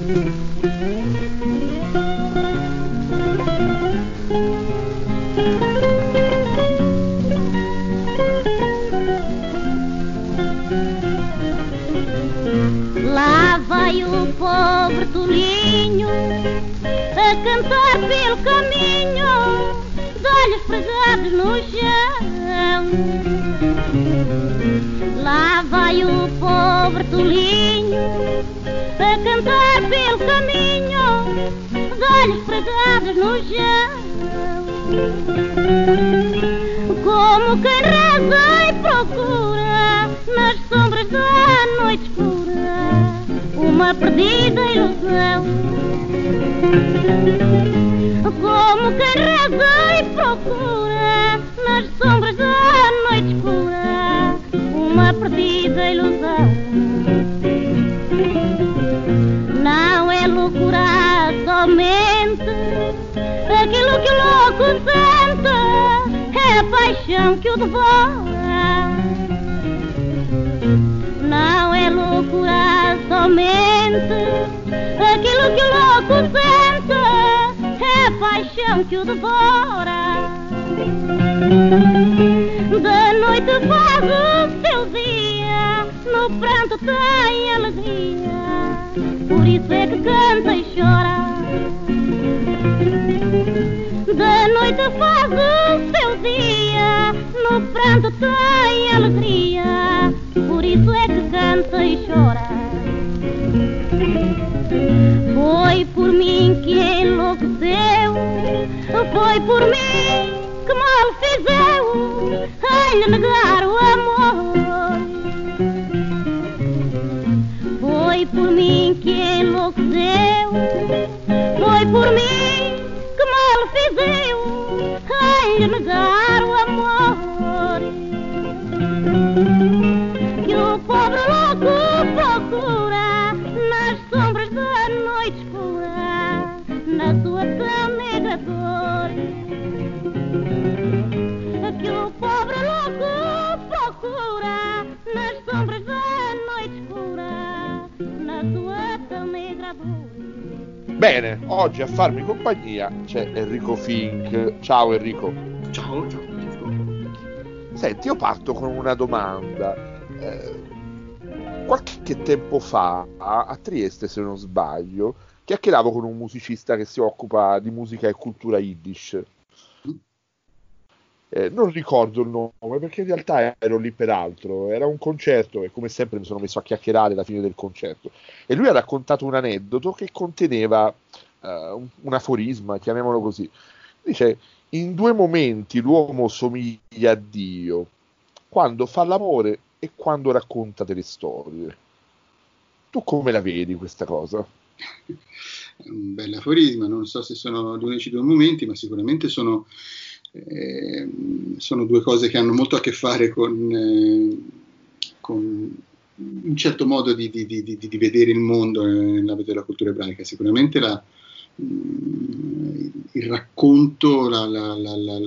Lá vai o pobre tolinho a cantar pelo caminho, de olhos pregados no chão. Lá vai o pobre tolinho a cantar pelo caminho, olhos pregados no chão. Como quem reza e procura nas sombras da noite escura uma perdida ilusão. Como quem reza e procura nas sombras da noite escura uma perdida ilusão. Sente, é a paixão que o devora. Não é loucura somente aquilo que o louco sente, é a paixão que o devora. Da noite faz o seu dia, no pranto tem alegria, por isso é que canta e chora. Faz o seu dia no pranto tão compagnia c'è Enrico Fink. Ciao Enrico. Ciao, ciao. Senti, io parto con una domanda. Eh, qualche tempo fa, a, Trieste se non sbaglio, chiacchieravo con un musicista che si occupa di musica e cultura yiddish. Eh, non ricordo il nome perché in realtà ero lì per altro. Era un concerto e come sempre mi sono messo a chiacchierare alla fine del concerto. E lui ha raccontato un aneddoto che conteneva eh, un, aforisma, chiamiamolo così. Dice: In due momenti l'uomo somiglia a Dio, quando fa l'amore e quando racconta delle storie. Tu come la vedi questa cosa? È un bel aforisma, non so se sono gli unici due momenti, ma sicuramente sono, eh, sono due cose che hanno molto a che fare con, eh, con un certo modo di, di, di, di vedere il mondo nell'ambito della cultura ebraica. Sicuramente la, il racconto, la, la, la,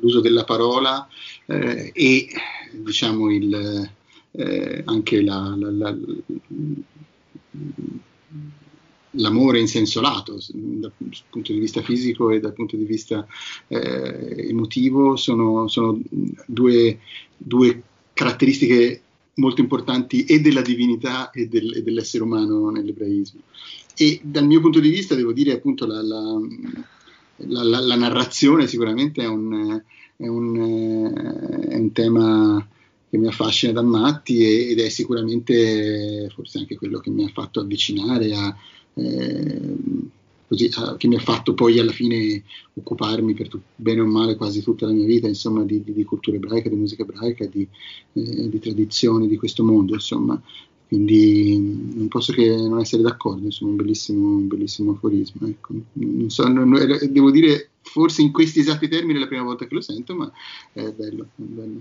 l'uso della parola eh, e diciamo il, eh, anche l'amore in senso lato dal punto di vista fisico e dal punto di vista eh, emotivo sono, sono due, due, caratteristiche molto importanti e della divinità e, del, e dell'essere umano nell'ebraismo. E dal mio punto di vista devo dire appunto la, la, la, la narrazione sicuramente è un, è, un, è un, tema che mi affascina da matti ed è sicuramente forse anche quello che mi ha fatto avvicinare a... Eh, così, che mi ha fatto poi alla fine occuparmi per tu, bene o male quasi tutta la mia vita insomma, di, di, di cultura ebraica, di musica ebraica, di, eh, di tradizioni di questo mondo. Insomma. Quindi non posso che non essere d'accordo, insomma, un bellissimo, un bellissimo aforismo. Ecco. So, non, devo dire, forse in questi esatti termini è la prima volta che lo sento, ma è bello. È bello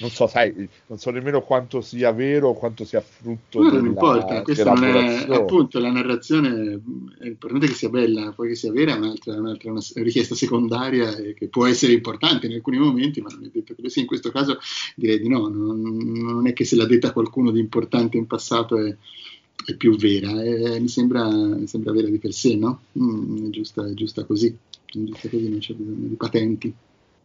non so, sai, non so nemmeno quanto sia vero, quanto sia frutto no, non importa, questa non è, appunto la narrazione è importante che sia bella, poi che sia vera è un'altra, un'altra una richiesta secondaria che può essere importante in alcuni momenti, ma non è detto che lo sia, in questo caso direi di no, non, non è che se l'ha detta qualcuno di importante in passato è, è più vera, è, mi, sembra, mi, sembra, vera di per sé, no? Mm, è, giusta, è giusta così, è giusta così, non c'è bisogno di patenti.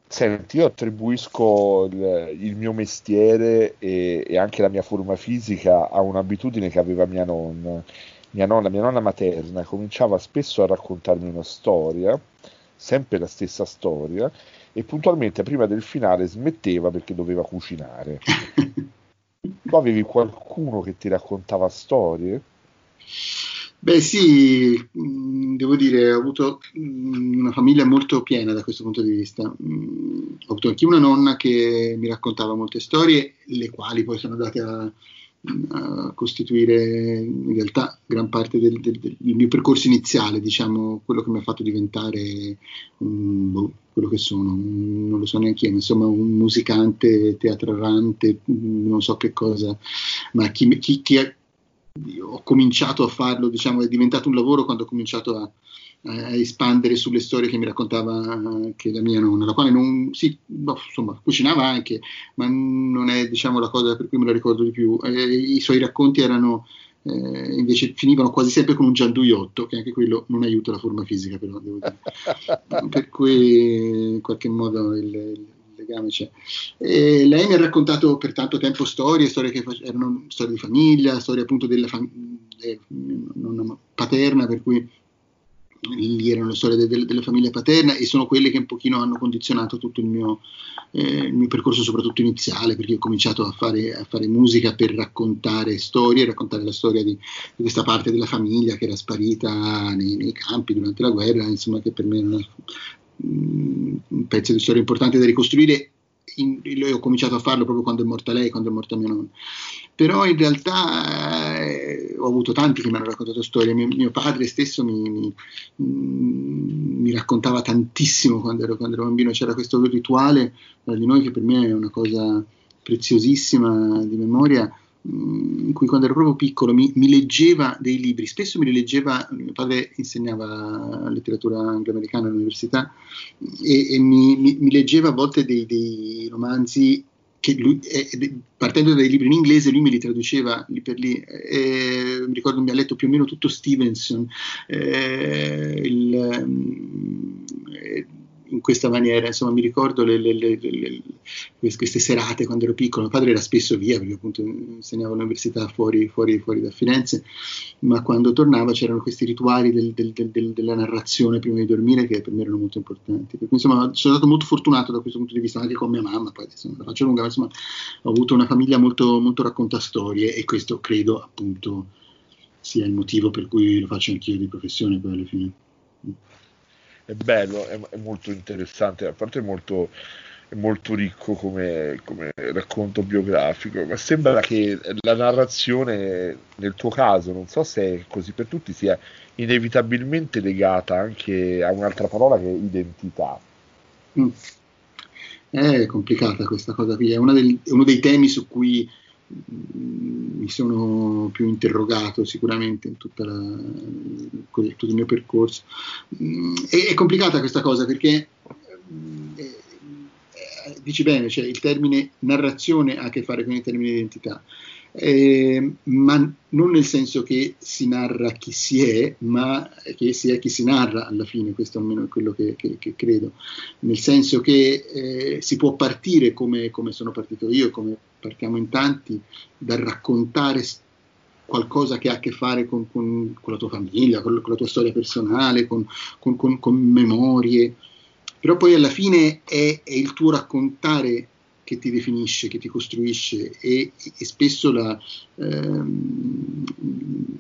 Senti, io attribuisco il, il mio mestiere e, e, anche la mia forma fisica a un'abitudine che aveva mia nonna. Mia nonna, mia nonna materna cominciava spesso a raccontarmi una storia, sempre la stessa storia, e puntualmente prima del finale smetteva perché doveva cucinare. tu avevi qualcuno che ti raccontava storie? Beh sì, mm, devo dire, ho avuto mm, una famiglia molto piena da questo punto di vista. Mm, ho avuto anche una nonna che mi raccontava molte storie, le quali poi sono andate a, a costituire in realtà gran parte del, del, del, mio percorso iniziale, diciamo, quello che mi ha fatto diventare um, quello che sono, non lo so neanche io, insomma un musicante, teatrante, non so che cosa, ma chi, chi, chi ho cominciato a farlo, diciamo, è diventato un lavoro quando ho cominciato a, a espandere sulle storie che mi raccontava anche la mia nonna, la quale non, sì, boh, insomma, cucinava anche, ma non è, diciamo, la cosa per cui me la ricordo di più. Eh, I suoi racconti erano, eh, invece, finivano quasi sempre con un gianduiotto, che anche quello non aiuta la forma fisica, però, devo dire. per cui, in qualche modo, il, il legame c'è. E lei mi ha raccontato per tanto tempo storie, storie che erano storie di famiglia, storie appunto della fam- de- nonna paterna, per cui lì erano le storie de- de- della famiglia paterna e sono quelle che un pochino hanno condizionato tutto il mio, eh, il mio percorso, soprattutto iniziale, perché ho cominciato a fare, a fare, musica per raccontare storie, raccontare la storia di, di, questa parte della famiglia che era sparita nei, nei campi durante la guerra, insomma che per me era una, un pezzo di storia importante da ricostruire. In, ho cominciato a farlo proprio quando è morta lei, quando è morta mia nonna. Però in realtà eh, ho avuto tanti che mi hanno raccontato storie. Mio, mio padre stesso mi, mi, mi, raccontava tantissimo quando ero, quando ero bambino. C'era questo rituale tra di noi che per me è una cosa preziosissima di memoria in cui quando ero proprio piccolo mi, mi, leggeva dei libri, spesso me li leggeva, mio padre insegnava letteratura anglo-americana all'università e, e mi, mi, mi, leggeva a volte dei, dei romanzi che lui, eh, partendo dai libri in inglese, lui me li traduceva lì per lì. Eh, mi ricordo mi ha letto più o meno tutto Stevenson, eh, il, eh, in questa maniera. Insomma, mi ricordo le, le, le, queste serate quando ero piccolo. Mio padre era spesso via perché appunto insegnava all'università fuori, fuori, fuori da Firenze, ma quando tornava c'erano questi rituali del, del, del, della narrazione prima di dormire che per me erano molto importanti. Per insomma, sono stato molto fortunato da questo punto di vista, anche con mia mamma. Poi non la faccio lunga, ma insomma, ho avuto una famiglia molto, molto raccontastorie e questo credo appunto sia il motivo per cui lo faccio anch'io di professione poi alla fine è bello, è, è molto interessante, a parte molto, molto ricco come, come, racconto biografico, ma sembra che la narrazione, nel tuo caso, non so se è così per tutti, sia inevitabilmente legata anche a un'altra parola che è identità. Mm. È complicata questa cosa qui, è, del, è uno dei temi su cui mi sono più interrogato sicuramente in la, tutto il mio percorso. Mm, è, è complicata questa cosa perché eh, dici bene, cioè il termine narrazione ha a che fare con il termine identità, eh, ma non nel senso che si narra chi si è, ma che si è chi si narra alla fine, questo almeno è quello che, che, che credo, nel senso che eh, si può partire come, come sono partito io, come partiamo in tanti, dal raccontare qualcosa che ha a che fare con, con, con la tua famiglia, con, con, la tua storia personale, con, memorie, però poi alla fine è, è il tuo raccontare che ti definisce, che ti costruisce e, e spesso la, ehm,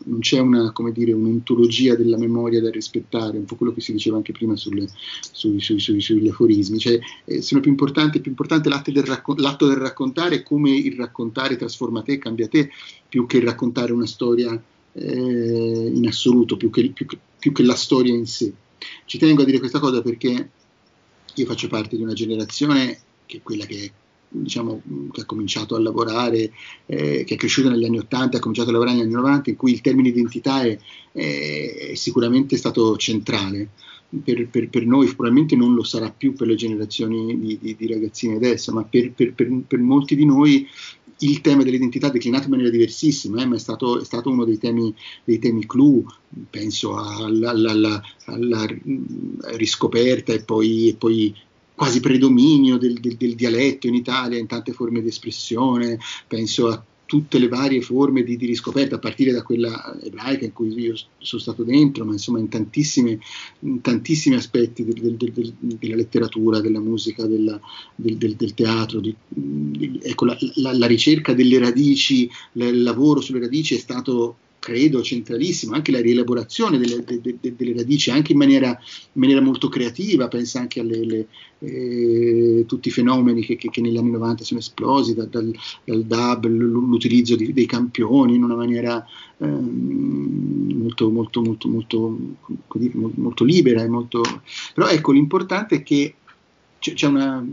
non c'è una, dire, un'ontologia della memoria da rispettare, un po' quello che si diceva anche prima sulle, sui, sui, sui, sugli aforismi, cioè eh, sono più importanti, più importante l'atto del, racco- l'atto del raccontare come il raccontare trasforma te, cambia te, più che raccontare una storia eh, in assoluto, più che, più, più che la storia in sé. Ci tengo a dire questa cosa perché io faccio parte di una generazione che è quella che diciamo, che ha cominciato a lavorare, eh, che è cresciuto negli anni 80, ha cominciato a lavorare negli anni 90, in cui il termine identità è, è sicuramente stato centrale. Per, per, per, noi probabilmente non lo sarà più per le generazioni di, di, di ragazzini adesso, ma per, per, molti di noi il tema dell'identità declinato in maniera diversissima, eh, ma è stato, è stato, uno dei temi, dei temi clou, penso alla, alla, alla, alla riscoperta e poi, e poi quasi predominio del, del, del, dialetto in Italia in tante forme di espressione, penso a tutte le varie forme di, di, riscoperta, a partire da quella ebraica in cui io sono stato dentro, ma insomma in, in tantissimi aspetti del, del, della letteratura, della musica, della, del, teatro. Di, ecco, la, la, la, ricerca delle radici, il lavoro sulle radici è stato credo centralissimo, anche la rielaborazione delle, de, de, delle radici, anche in maniera, in maniera, molto creativa, pensa anche a eh, tutti i fenomeni che, che, che, negli anni 90 sono esplosi, da, dal, dal DAB, l'utilizzo di, dei campioni in una maniera eh, molto, molto, molto, molto, molto libera. Molto... Però ecco, l'importante è che c'è, una,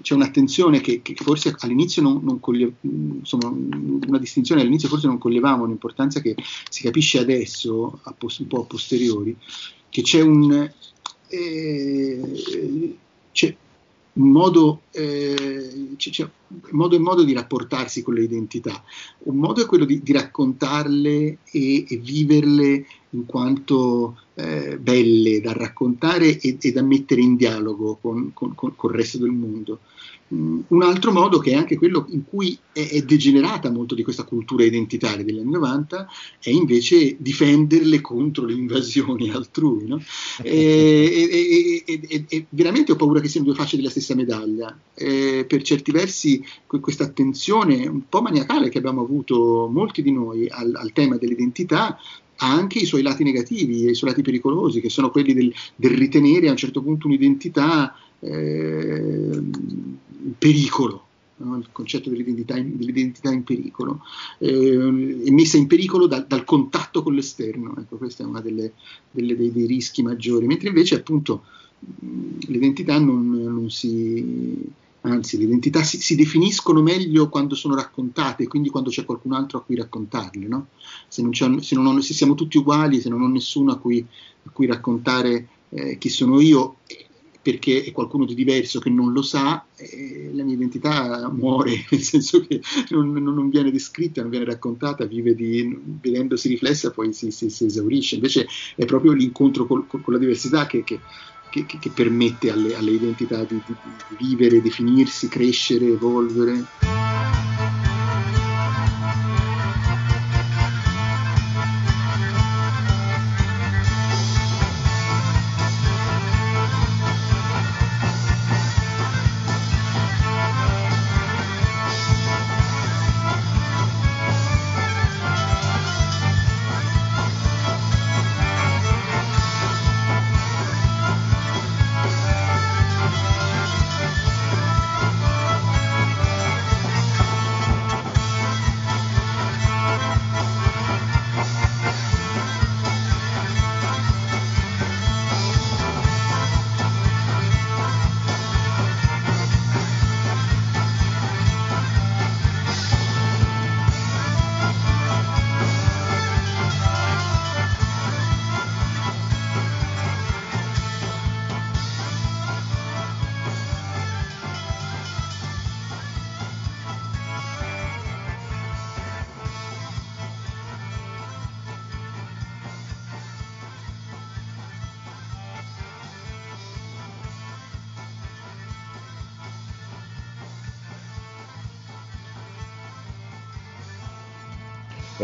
c'è un'attenzione che, che, forse all'inizio non, non coglieva, insomma, una distinzione all'inizio forse non coglievamo, un'importanza che si capisce adesso, un po' a posteriori, che c'è un, eh, c'è un modo, eh, c'è modo e modo di rapportarsi con le identità. Un modo è quello di, di raccontarle e, e, viverle in quanto eh, belle da raccontare e, e, da mettere in dialogo con, con, con, con il resto del mondo. Mm, un altro modo, che è anche quello in cui è, è, degenerata molto di questa cultura identitaria degli anni 90, è invece difenderle contro le invasioni altrui. No? e, e, e, veramente ho paura che siano due facce della stessa medaglia. per certi versi questa attenzione un po' maniacale che abbiamo avuto molti di noi al, al tema dell'identità ha anche i suoi lati negativi e i suoi lati pericolosi, che sono quelli del, del ritenere a un certo punto un'identità eh, pericolo. No? il concetto dell'identità in, dell'identità in pericolo, eh, è messa in pericolo da, dal contatto con l'esterno, ecco, questo è uno dei, dei, rischi maggiori, mentre invece appunto l'identità non, non si, anzi le identità si, si, definiscono meglio quando sono raccontate, quindi quando c'è qualcun altro a cui raccontarle, no? se, se, non, se, siamo tutti uguali, se non ho nessuno a cui, a cui raccontare eh, chi sono io, perché è qualcuno di diverso che non lo sa, eh, la mia identità muore, nel senso che non, non, viene descritta, non viene raccontata, vive di, vedendosi riflessa poi si, si, si, esaurisce. Invece è proprio l'incontro col, con la diversità che, che, che, che permette alle, alle identità di, di, di vivere, definirsi, crescere, evolvere.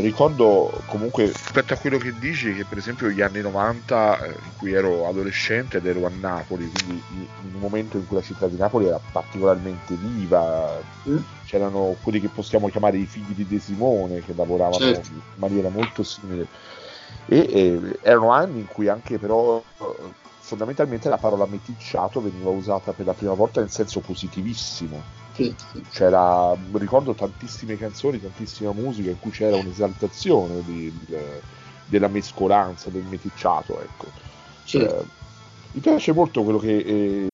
Ricordo comunque rispetto a quello che dici che per esempio gli anni 90 eh, in cui ero adolescente ed ero a Napoli quindi in, un momento in cui la città di Napoli era particolarmente viva mm. c'erano quelli che possiamo chiamare i figli di De Simone che lavoravano certo. in maniera molto simile e, e erano anni in cui anche però fondamentalmente la parola meticciato veniva usata per la prima volta in senso positivissimo sì, sì. C'era, ricordo tantissime canzoni, tantissima musica in cui c'era un'esaltazione di, di, della mescolanza, del meticciato. Ecco. Sì. Eh, mi piace molto quello che eh,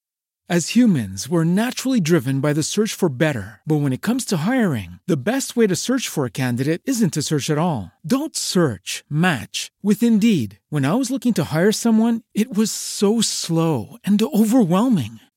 As humans, we're naturally driven by the search for better. But when it comes to hiring, the best way to search for a candidate isn't to search at all. Don't search, match with Indeed. When I was looking to hire someone, it was so slow and overwhelming.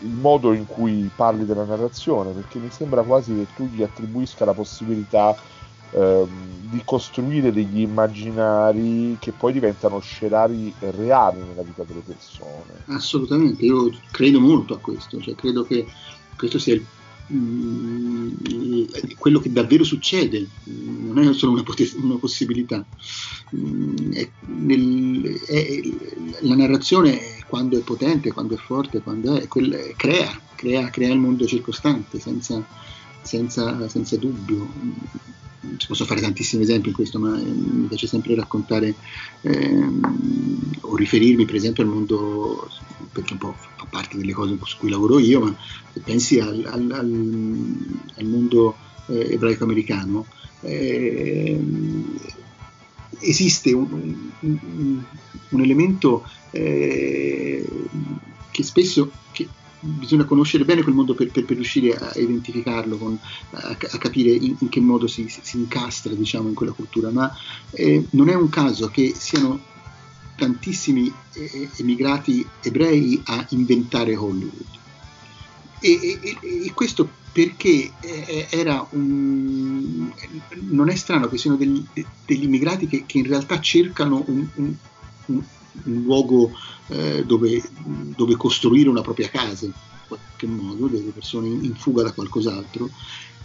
Il modo in cui parli della narrazione, perché mi sembra quasi che tu gli attribuisca la possibilità ehm, di costruire degli immaginari che poi diventano scenari reali nella vita delle persone. Assolutamente, io credo molto a questo, cioè credo che questo sia il quello che davvero succede, non è solo una, pot- una possibilità. Mm, è nel, è, la narrazione, quando è potente, quando è forte, quando è, quel, crea, crea, crea, il mondo circostante senza, senza, senza dubbio ci posso fare tantissimi esempi in questo, ma eh, mi piace sempre raccontare ehm, o riferirmi per esempio al mondo, perché un po' fa parte delle cose su cui lavoro io, ma pensi al, al, al, al mondo eh, ebraico-americano, eh, esiste un, un, un elemento eh, che spesso che bisogna conoscere bene quel mondo per, per, per riuscire a identificarlo, con, a, a, capire in, in, che modo si, si, si, incastra diciamo, in quella cultura, ma eh, non è un caso che siano tantissimi eh, emigrati ebrei a inventare Hollywood. E, e, e questo perché eh, era un, non è strano che siano degli, degli immigrati che, che, in realtà cercano un, un, un un luogo eh, dove, dove, costruire una propria casa, in qualche modo, delle persone in, in fuga da qualcos'altro,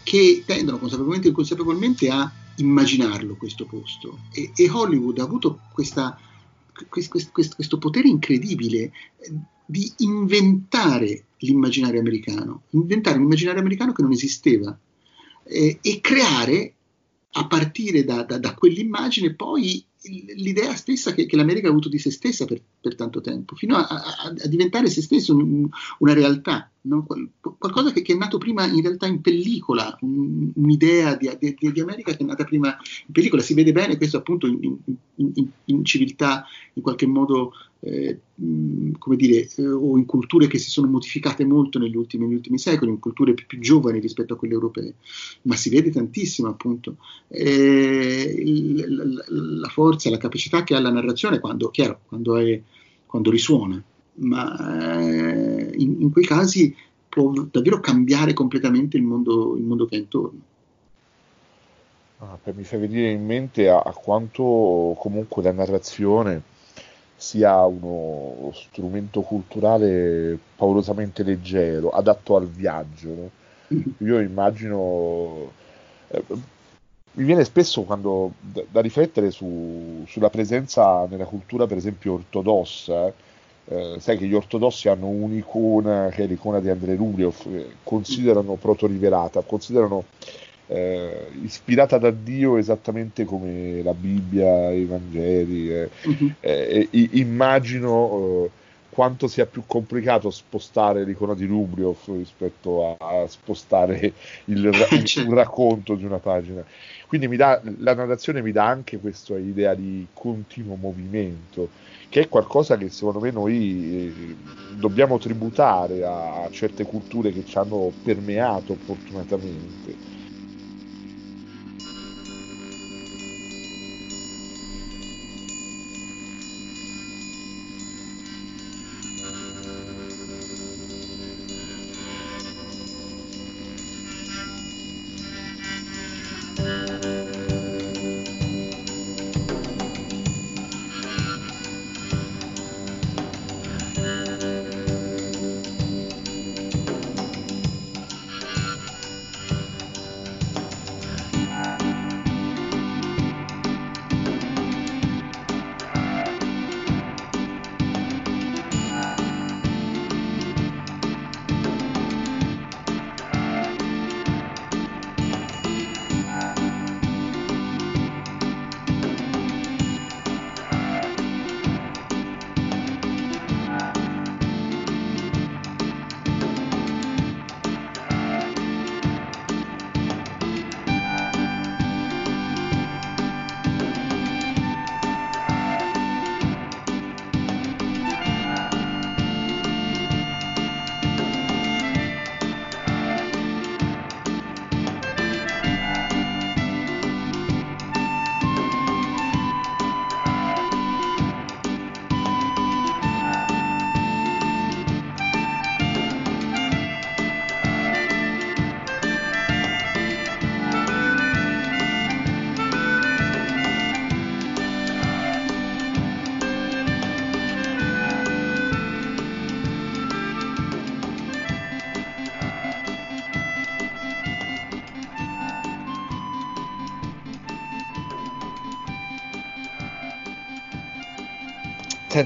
che tendono consapevolmente o inconsapevolmente a immaginarlo questo posto. E, e Hollywood ha avuto questa, questo, questo, questo potere incredibile eh, di inventare l'immaginario americano, inventare un immaginario americano che non esisteva eh, e creare a partire da, da, da, quell'immagine poi l'idea stessa che, che, l'America ha avuto di se stessa per, per tanto tempo, fino a, a, a diventare se stesso un, una realtà, no? qualcosa che, che, è nato prima in realtà in pellicola, un, un'idea di, di, di, America che è nata prima in pellicola, si vede bene questo appunto in, in, in civiltà in qualche modo eh, come dire, eh, o in culture che si sono modificate molto negli ultimi, negli ultimi secoli, in culture più, più, giovani rispetto a quelle europee, ma si vede tantissimo appunto. Eh, il, la forza, la capacità che ha la narrazione quando, chiaro, quando, è, quando risuona, ma eh, in, in, quei casi può davvero cambiare completamente il mondo, il mondo che è intorno. Ah, mi fa venire in mente a, a quanto comunque la narrazione sia uno strumento culturale paurosamente leggero, adatto al viaggio. No? Mm-hmm. Io immagino, eh, mi viene spesso quando, da, riflettere su, sulla presenza nella cultura, per esempio, ortodossa. Eh, sai che gli ortodossi hanno un'icona che è l'icona di Andrei Rublev, eh, considerano proto-rivelata, considerano eh, ispirata da Dio esattamente come la Bibbia, i Vangeli. Uh-huh. immagino quanto sia più complicato spostare l'icona di Rubliov rispetto a, a spostare il, il, certo. un racconto di una pagina. Quindi dà, la narrazione mi dà anche questa idea di continuo movimento, che è qualcosa che secondo me noi eh, dobbiamo tributare a, a certe culture che ci hanno permeato fortunatamente.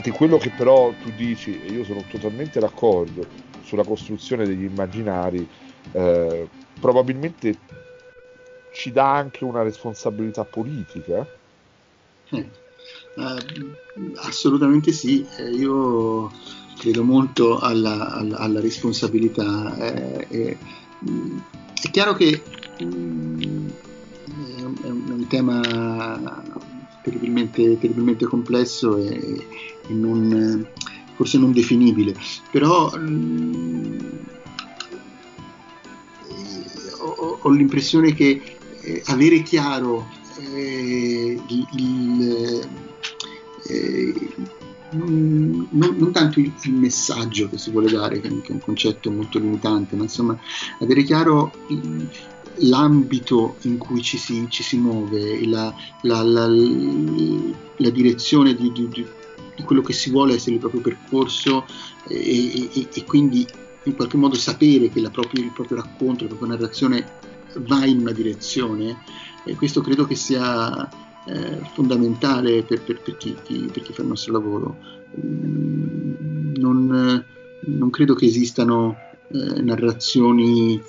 Senti, quello che però tu dici, e io sono totalmente d'accordo sulla costruzione degli immaginari, eh, probabilmente ci dà anche una responsabilità politica. Eh, assolutamente sì, io credo molto alla, alla, alla responsabilità. Eh, mm, è chiaro che mm, è, un, è un tema terribilmente, terribilmente complesso e, e non, forse non definibile, però mh, mm, ho, ho, l'impressione che eh, avere chiaro eh, il, il eh, non, non, tanto il, il, messaggio che si vuole dare, che, è un concetto molto limitante, ma insomma avere chiaro l'ambito in cui ci si, ci si muove, la, la, la, la direzione di, di, di, quello che si vuole essere il proprio percorso e, e, e quindi in qualche modo sapere che propria, il proprio racconto, la propria narrazione va in una direzione, e questo credo che sia eh, fondamentale per, per, per, chi, chi, per, chi, fa il nostro lavoro. Mm, non, non credo che esistano eh, narrazioni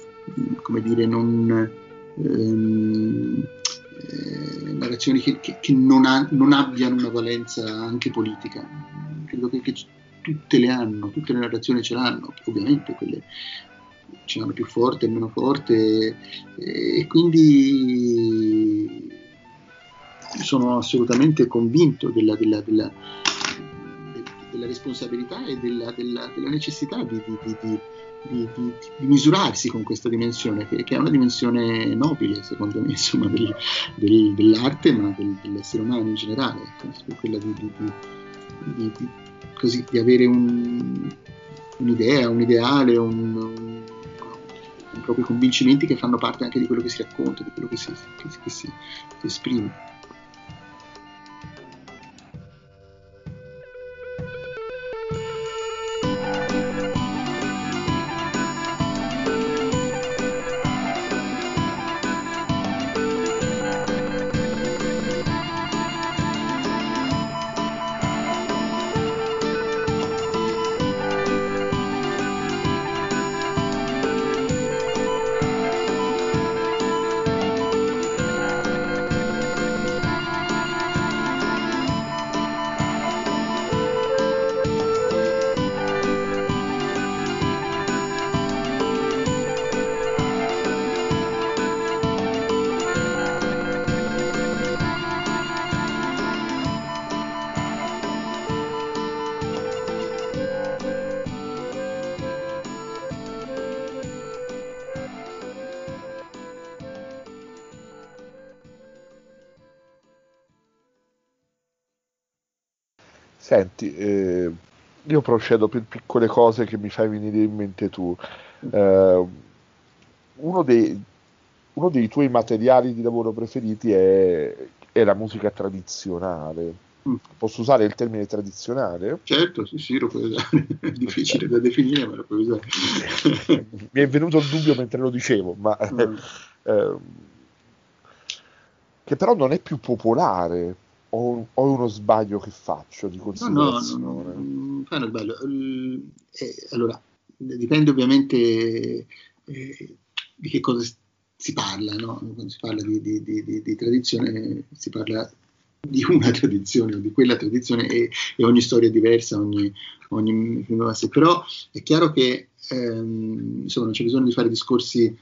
come dire, non, ehm, eh, narrazioni che, che, che non, ha, non, abbiano una valenza anche politica. Credo che, che, tutte le hanno, tutte le narrazioni ce l'hanno, ovviamente quelle ce l'hanno più forte e meno forte e quindi sono assolutamente convinto della, della, della, della responsabilità e della, necessità di, di, di di, di, di, misurarsi con questa dimensione, che, che, è una dimensione nobile, secondo me, insomma, del, del, dell'arte, ma del, dell'essere umano in generale, ecco, quella di, così, di, avere un, un'idea, un ideale, un, un, un, propri convincimenti che fanno parte anche di quello che si racconta, di quello che si, che, che si, si esprime. Senti, eh, io procedo per piccole cose che mi fai venire in mente tu. Eh, uno, dei, uno, dei, tuoi materiali di lavoro preferiti è, è la musica tradizionale. Mm. Posso usare il termine tradizionale? Certo, sì, sì, lo puoi usare. È difficile da definire, ma lo puoi usare. Mi è venuto il dubbio mentre lo dicevo, ma mm. eh, che però non è più popolare o, o uno sbaglio che faccio di considerazione? No, no, no, no uno sbaglio. Eh, allora, dipende ovviamente eh, di che cosa si parla, no? Quando si parla di, di, di, di, tradizione si parla di una tradizione o di quella tradizione e, e ogni storia è diversa, ogni, ogni però è chiaro che ehm, insomma non c'è bisogno di fare discorsi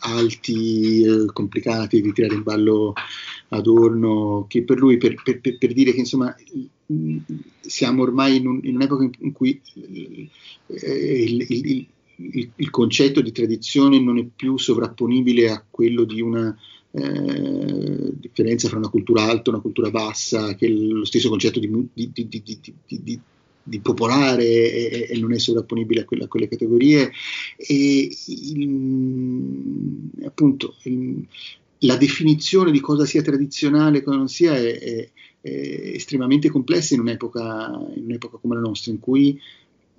alti, eh, complicati, di tirare in ballo Adorno, che per lui, per, per, per dire che insomma siamo ormai in, un, in un'epoca in cui eh, il, il, il, il, concetto di tradizione non è più sovrapponibile a quello di una eh, differenza fra una cultura alta e una cultura bassa, che lo stesso concetto di, di, di, di popolare e, e, non è sovrapponibile a, quella, a quelle categorie. E appunto il, la definizione di cosa sia tradizionale e cosa non sia è, è, è estremamente complessa in un'epoca, in un'epoca, come la nostra in cui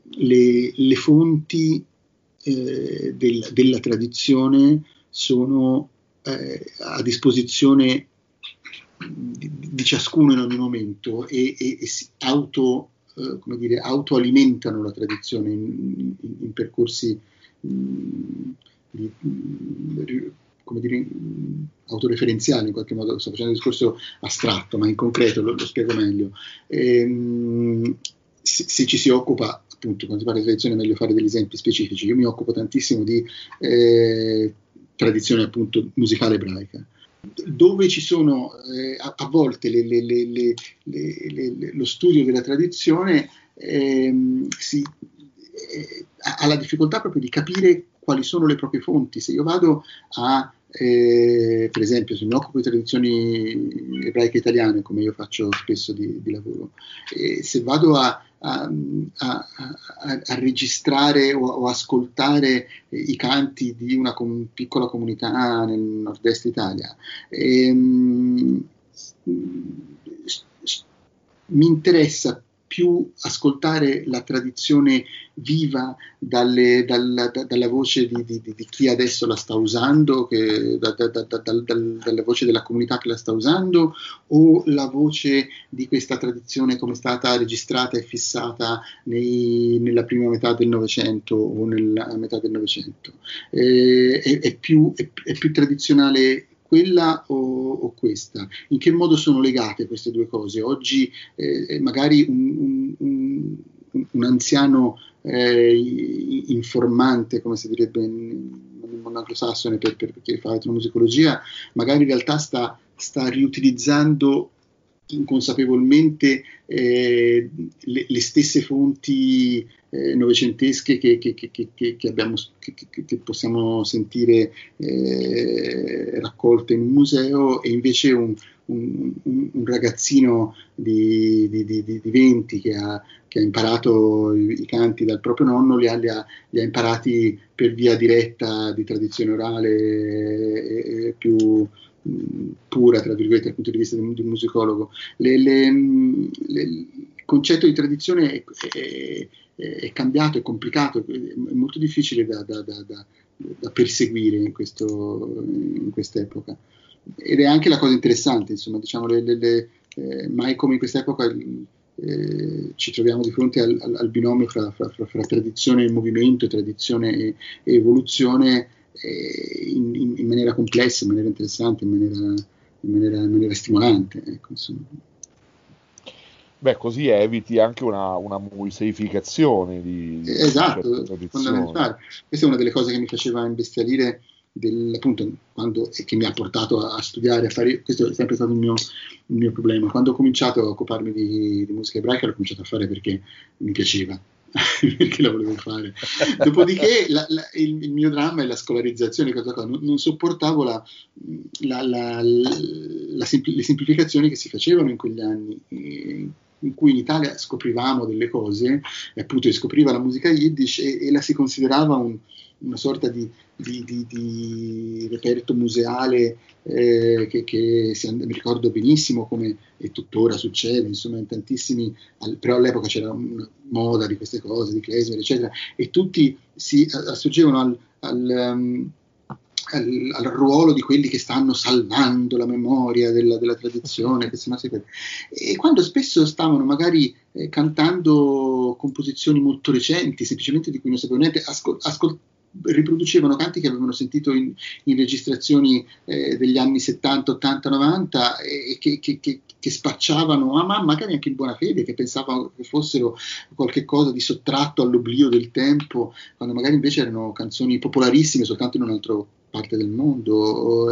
le, le fonti eh, del, della tradizione sono eh, a disposizione di, di, ciascuno in ogni momento e, e, e si auto eh, dire, autoalimentano la tradizione in, in, in percorsi mh, mm, di, mh, come dire, mh, autoreferenziali in qualche modo, sto facendo un discorso astratto, ma in concreto lo, lo spiego meglio. E, ehm, se, se, ci si occupa, appunto, quando si parla di tradizione è meglio fare degli esempi specifici. Io mi occupo tantissimo di eh, tradizione appunto musicale ebraica dove ci sono eh, a, a, volte le, le, le, lo studio della tradizione ehm, si, eh, ha la difficoltà proprio di capire quali sono le proprie fonti. Se io vado a, eh, per esempio, se mi occupo di tradizioni ebraiche italiane, come io faccio spesso di, di lavoro, se vado a a, a, a, registrare o, o, ascoltare i canti di una com- piccola comunità nel nord-est Italia. E, um, mi interessa più ascoltare la tradizione viva dalle, dalla, da, dalla, voce di, di, di, chi adesso la sta usando, che, da, da, dalla voce della comunità che la sta usando, o la voce di questa tradizione come è stata registrata e fissata nei, nella prima metà del Novecento o nella metà del Novecento. Eh, è, è, più, è, è più tradizionale quella o, o, questa? In che modo sono legate queste due cose? Oggi eh, magari un, un, un, un anziano eh, informante, come si direbbe nel mondo anglosassone per, per, chi fa etnomusicologia, magari in realtà sta, sta riutilizzando inconsapevolmente eh, le, le, stesse fonti eh, novecentesche che, che, che, che abbiamo, possiamo sentire eh, raccolte in un museo e invece un, un, un ragazzino di, di, di, di 20 che ha, che ha imparato i, i, canti dal proprio nonno li ha, li, ha, li ha, imparati per via diretta di tradizione orale e, e più pura, tra virgolette, dal punto di vista di un, musicologo. Le, le, le, il concetto di tradizione è, è, è, cambiato, è complicato, è molto difficile da, da, da, da perseguire in, questo, in quest'epoca. Ed è anche la cosa interessante, insomma, diciamo, eh, mai come in quest'epoca eh, ci troviamo di fronte al, al, al binomio fra, fra, fra, fra, tradizione e movimento, tradizione e, e evoluzione eh, in, in, in, maniera complessa, in maniera interessante, in maniera, in maniera, in maniera stimolante. Ecco, Beh, così eviti anche una, una museificazione di, di esatto, fondamentale. Questa è una delle cose che mi faceva imbestialire del, appunto, quando, e che mi ha portato a, a, studiare, a fare, questo è sempre stato il mio, il mio problema. Quando ho cominciato a occuparmi di, di musica ebraica l'ho cominciato a fare perché mi piaceva perché la volevo fare. Dopodiché la, la, il, il, mio dramma è la scolarizzazione, non, non sopportavo la, le semplificazioni che si facevano in quegli anni. in cui in Italia scoprivamo delle cose, e appunto si scopriva la musica yiddish e, e la si considerava un, una sorta di, di, di, di reperto museale eh, che, che si, mi ricordo benissimo come e tuttora succede, insomma in tantissimi, però all'epoca c'era una moda di queste cose, di klezmer eccetera, e tutti si assurgevano al, al um, al, al, ruolo di quelli che stanno salvando la memoria della, della tradizione, che si e quando spesso stavano magari eh, cantando composizioni molto recenti, semplicemente di cui non sapevano niente, ascol- ascol- riproducevano canti che avevano sentito in, in registrazioni eh, degli anni 70, 80, 90 e che, che, che, che spacciavano, ma magari anche in buona fede, che pensavano che fossero qualcosa di sottratto all'oblio del tempo, quando magari invece erano canzoni popolarissime soltanto in un'altra parte del mondo.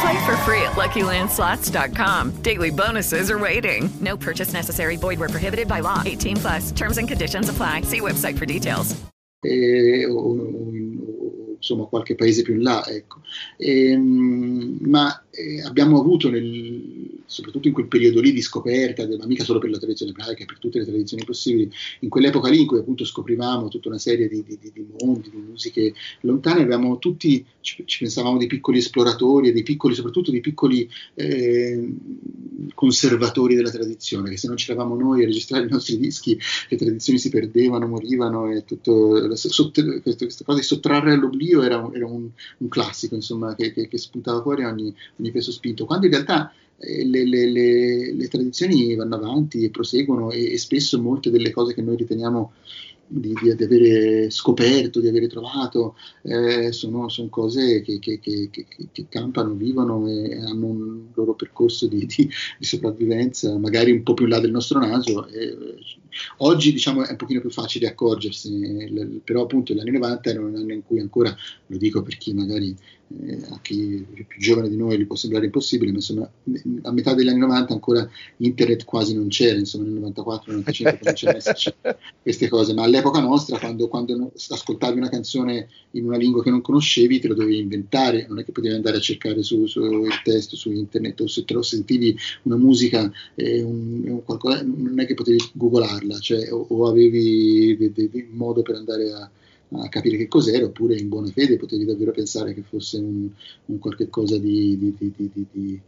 Play for free at LuckyLandSlots.com. Daily bonuses are waiting. No purchase necessary. Void where prohibited by law. 18 plus. Terms and conditions apply. See website for details. Eh, o, o, insomma qualche paese più in là, ecco. E, ehm, ma eh, abbiamo avuto, nel, soprattutto in quel periodo lì di scoperta, ma mica solo per la tradizione ebraica, per tutte le tradizioni possibili, in quell'epoca lì in cui appunto scoprivamo tutta una serie di, di, di mondi, di musiche lontane, avevamo tutti, ci, ci, pensavamo dei piccoli esploratori e dei piccoli, soprattutto dei piccoli eh, conservatori della tradizione, che se non c'eravamo noi a registrare i nostri dischi, le tradizioni si perdevano, morivano e tutto, sotto, questa cosa di sottrarre all'oblio era, era un, un, classico, insomma, che, che, che spuntava fuori ogni, ogni peso spinto, quando in realtà eh, le, le, le, le, tradizioni vanno avanti e proseguono e, e, spesso molte delle cose che noi riteniamo di, di, di avere scoperto, di avere trovato, eh, sono, sono, cose che, che, che, che, campano, vivono e hanno un loro percorso di, di, sopravvivenza, magari un po' più in là del nostro naso. Eh, oggi diciamo è un pochino più facile accorgersene, però appunto gli anni 90 erano un anno in cui ancora, lo dico per chi magari eh, a chi è più giovane di noi gli può sembrare impossibile, ma insomma a metà degli anni 90 ancora internet quasi non c'era, insomma nel 94, 95 cominciano esserci queste cose, ma all'epoca nostra quando, quando, ascoltavi una canzone in una lingua che non conoscevi te lo dovevi inventare, non è che potevi andare a cercare su, su il testo su internet o se te lo sentivi una musica, eh, un, qualcosa, non è che potevi googolarla, cioè, o, o avevi de, de, de, modo per andare a a capire che cos'era, oppure in buona fede potevi davvero pensare che fosse un, un qualche cosa di, di, di, di,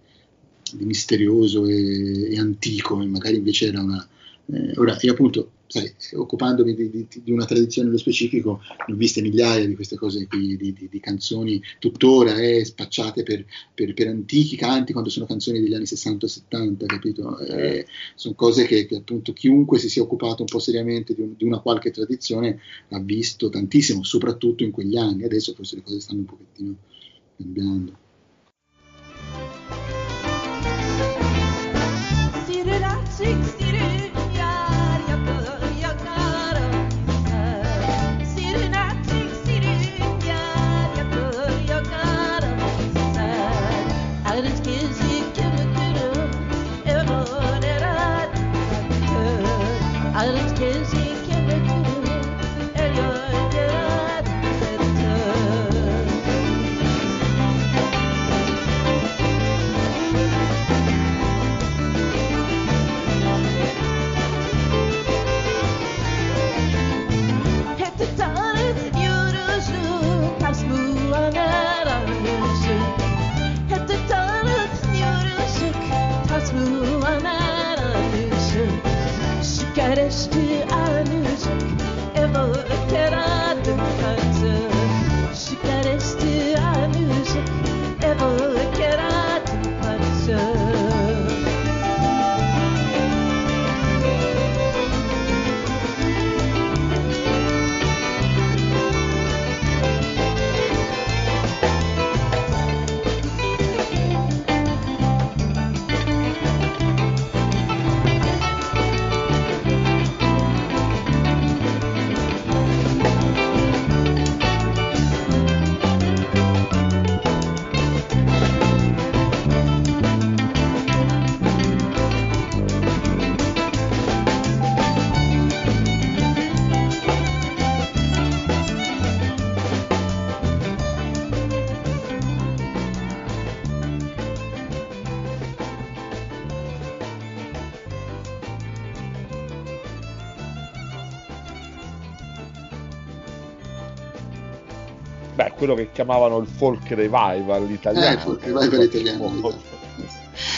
misterioso e, e, antico, e magari invece era una... Eh, ora, io appunto sai, occupandomi di, di, di, una tradizione nello specifico, ho viste migliaia di queste cose qui, di, di canzoni tuttora eh, spacciate per, per, per, antichi canti quando sono canzoni degli anni 60 o 70, capito? Eh, sono cose che, che, appunto chiunque si sia occupato un po' seriamente un, di, una qualche tradizione ha visto tantissimo, soprattutto in quegli anni. Adesso forse le cose stanno un pochettino cambiando. Quello che chiamavano il folk revival italiano. Eh, il folk revival italiano.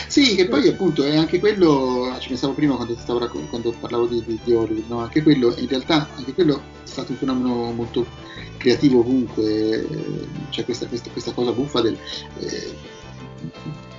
Sì, che poi appunto è anche quello, ci pensavo prima quando, stavo, quando parlavo di, di, di Orwell, no? anche quello, in realtà anche quello è stato un fenomeno molto creativo ovunque, c'è questa, questa, questa cosa buffa del... Eh,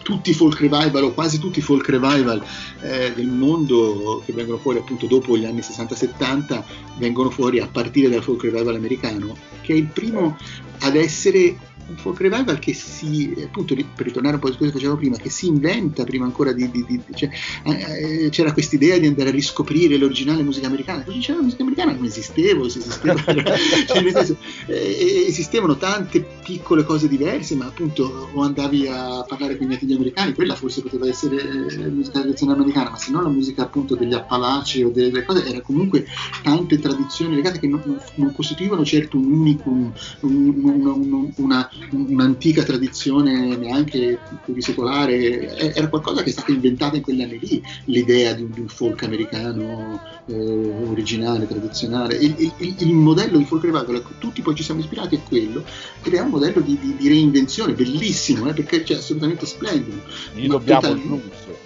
tutti i folk revival o quasi tutti i folk revival eh, del mondo che vengono fuori appunto dopo gli anni 60-70 vengono fuori a partire dal folk revival americano che è il primo ad essere un folk revival che si, appunto per ritornare un po' a quello che facevo prima, che si inventa prima ancora di, di, di cioè, eh, c'era questa idea di andare a riscoprire l'originale musica americana, così c'era la musica americana, non esisteva, esisteva cioè, senso, eh, esistevano tante piccole cose diverse, ma appunto o andavi a parlare con i nativi americani, quella forse poteva essere eh, musica tradizionale americana, ma se no la musica appunto degli Appalachi o delle cose, era comunque tante tradizioni legate che non, non costituivano certo un unicum, un, un, una, un'antica tradizione neanche plurisecolare, era qualcosa che è stato inventato in quegli anni lì, l'idea di un, di un folk americano eh, originale, tradizionale. Il, il, il, modello di folk revival a cui tutti poi ci siamo ispirati è quello, ed è un modello di, di, di reinvenzione bellissimo, eh, perché è assolutamente splendido. Gli dobbiamo total,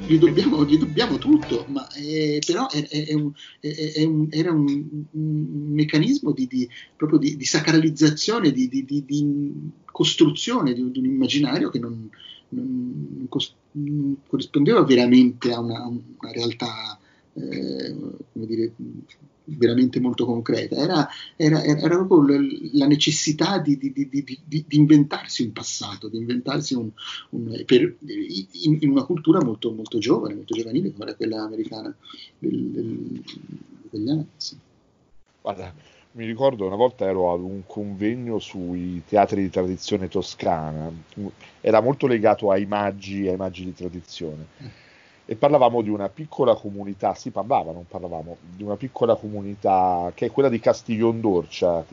gli dobbiamo, gli dobbiamo tutto, ma eh, però è, è, un, è, un, era un, un meccanismo di, proprio di, sacralizzazione, di costruzione di, un immaginario che non, non, non, corrispondeva veramente a una, una realtà eh, come dire, veramente molto concreta, era, era, era proprio la necessità di, di, di, di, inventarsi un passato, di inventarsi un, un per, in, in, una cultura molto, molto giovane, molto giovanile come era quella americana del, del, degli anni. Sì. Guarda, mi ricordo una volta ero ad un convegno sui teatri di tradizione toscana, era molto legato ai maggi, ai maggi di tradizione. E parlavamo di una piccola comunità, si parlava, non parlavamo, di una piccola comunità che è quella di Castiglion d'Orcia,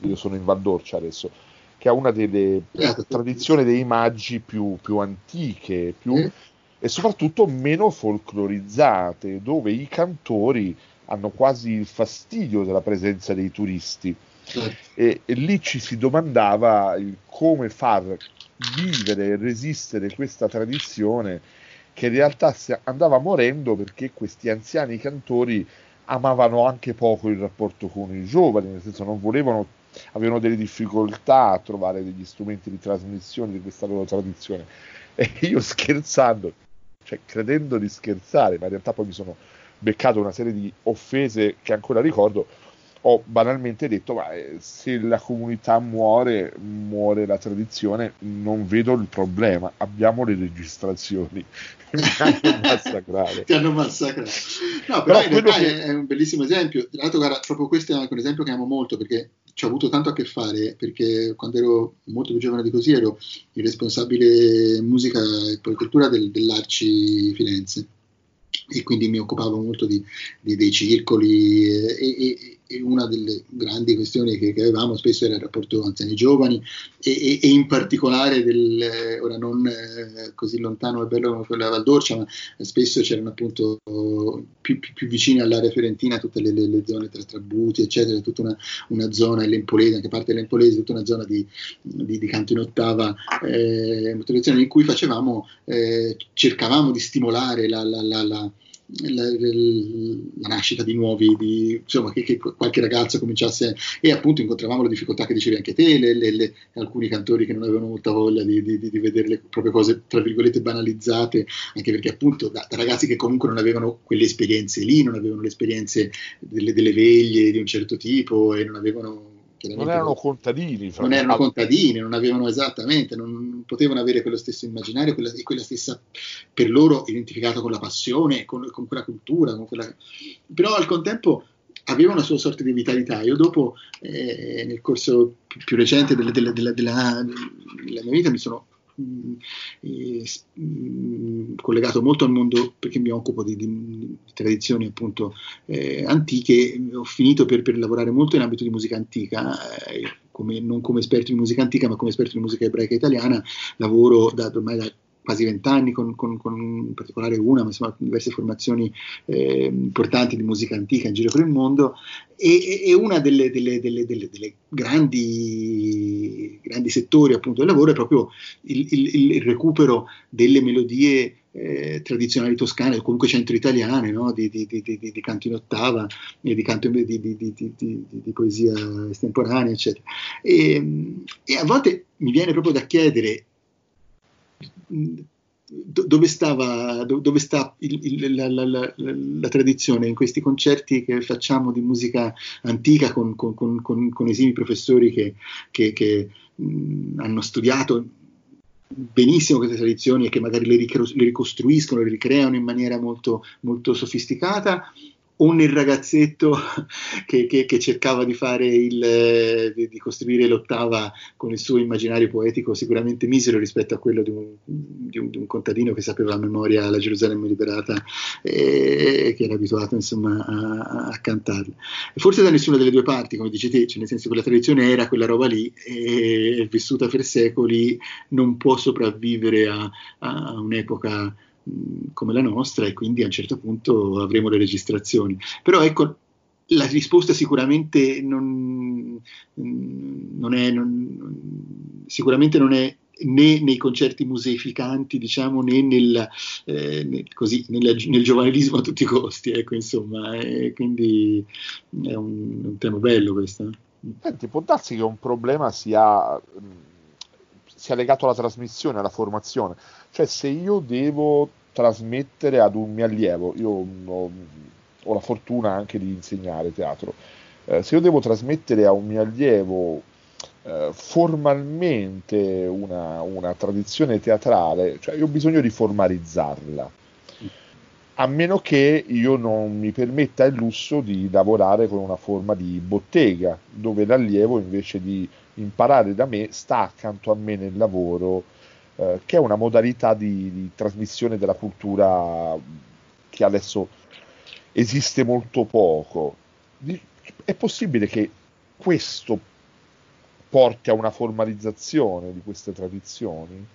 io sono in Val d'Orcia adesso, che ha una delle tradizioni dei maggi più, più antiche più, e soprattutto meno folclorizzate, dove i cantori hanno quasi il fastidio della presenza dei turisti. E, e, lì ci si domandava il come far vivere e resistere questa tradizione che in realtà andava morendo perché questi anziani cantori amavano anche poco il rapporto con i giovani, nel senso non volevano, avevano delle difficoltà a trovare degli strumenti di trasmissione di questa loro tradizione. E io scherzando, cioè credendo di scherzare, ma in realtà poi mi sono beccato una serie di offese che ancora ricordo, ho banalmente detto, ma eh, se la comunità muore, muore la tradizione, non vedo il problema, abbiamo le registrazioni. Mi hanno massacrato. Ti hanno massacrato. No, però, però in realtà che... è un bellissimo esempio. Tra l'altro, guarda, proprio questo è anche un esempio che amo molto, perché ci ho avuto tanto a che fare, perché quando ero molto più giovane di così ero il responsabile musica e poi cultura del, dell'Arci Firenze e quindi mi occupavo molto di, di, dei circoli e, e, e, una delle grandi questioni che, che, avevamo spesso era il rapporto anziani-giovani e, e, in particolare del, ora non eh, così lontano e bello come quello della Valdorcia ma spesso c'erano appunto più, più, più vicine all'area fiorentina tutte le, le, le zone tra Trabuti eccetera tutta una, una zona e l'Empolese anche parte dell'Empolese tutta una zona di, di, di canto in ottava eh, in cui facevamo eh, cercavamo di stimolare la, la, la, la la, la, nascita di nuovi, di, insomma, che, che, qualche ragazzo cominciasse e appunto incontravamo le difficoltà che dicevi anche te, le, le, le, alcuni cantori che non avevano molta voglia di, di, di, vedere le proprie cose tra virgolette banalizzate, anche perché appunto da, da, ragazzi che comunque non avevano quelle esperienze lì, non avevano le esperienze delle, delle veglie di un certo tipo e non avevano non erano contadini. Non erano contadini, non avevano esattamente, non potevano avere quello stesso immaginario quella, e quella stessa, per loro, identificato con la passione, con, con quella cultura, con quella... però al contempo aveva una sua sorta di vitalità. Io dopo, eh, nel corso più, più recente della, della, della, della, mia vita, mi sono eh, collegato molto al mondo perché mi occupo di, di, di tradizioni appunto eh, antiche, ho finito per, per, lavorare molto in ambito di musica antica, eh, come, non come esperto di musica antica ma come esperto di musica ebraica italiana, lavoro da, ormai da quasi vent'anni, con, con, con, in particolare una, ma insomma diverse formazioni eh, importanti di musica antica in giro per il mondo, e, e una delle, delle, delle, delle grandi, grandi, settori appunto del lavoro è proprio il, il, il recupero delle melodie eh, tradizionali toscane o comunque centro-italiane, no? di, di, di, di, canto in ottava, di, canto di, poesia estemporanea, eccetera. E, e, a volte mi viene proprio da chiedere dove, stava, dove sta il, il, la, la, la, la, tradizione in questi concerti che facciamo di musica antica con, con, con, con esimi professori che, che, che mh, hanno studiato benissimo queste tradizioni e che magari le, ricostruiscono, le ricreano in maniera molto, molto sofisticata o nel ragazzetto che, che, che cercava di il, di, di, costruire l'ottava con il suo immaginario poetico sicuramente misero rispetto a quello di un, di un, un contadino che sapeva a memoria la Gerusalemme liberata e, che era abituato insomma a, a cantarla. Forse da nessuna delle due parti, come dici te, cioè nel senso che la tradizione era quella roba lì e vissuta per secoli, non può sopravvivere a, a un'epoca come la nostra e quindi a un certo punto avremo le registrazioni. Però ecco, la risposta sicuramente non, non è, non, sicuramente non è né nei concerti museificanti, diciamo, né nel, eh, nel, così, nel, nel, giovanilismo a tutti i costi, ecco, insomma, e quindi è un, un tema bello questo. Senti, può darsi che un problema sia, sia legato alla trasmissione, alla formazione, cioè se io devo trasmettere ad un mio allievo, io ho, ho la fortuna anche di insegnare teatro, eh, se io devo trasmettere a un mio allievo eh, formalmente una, una, tradizione teatrale, cioè io ho bisogno di formalizzarla, a meno che io non mi permetta il lusso di lavorare con una forma di bottega, dove l'allievo invece di imparare da me sta accanto a me nel lavoro eh, che è una modalità di, di, trasmissione della cultura che adesso esiste molto poco. Di, è possibile che questo porti a una formalizzazione di queste tradizioni?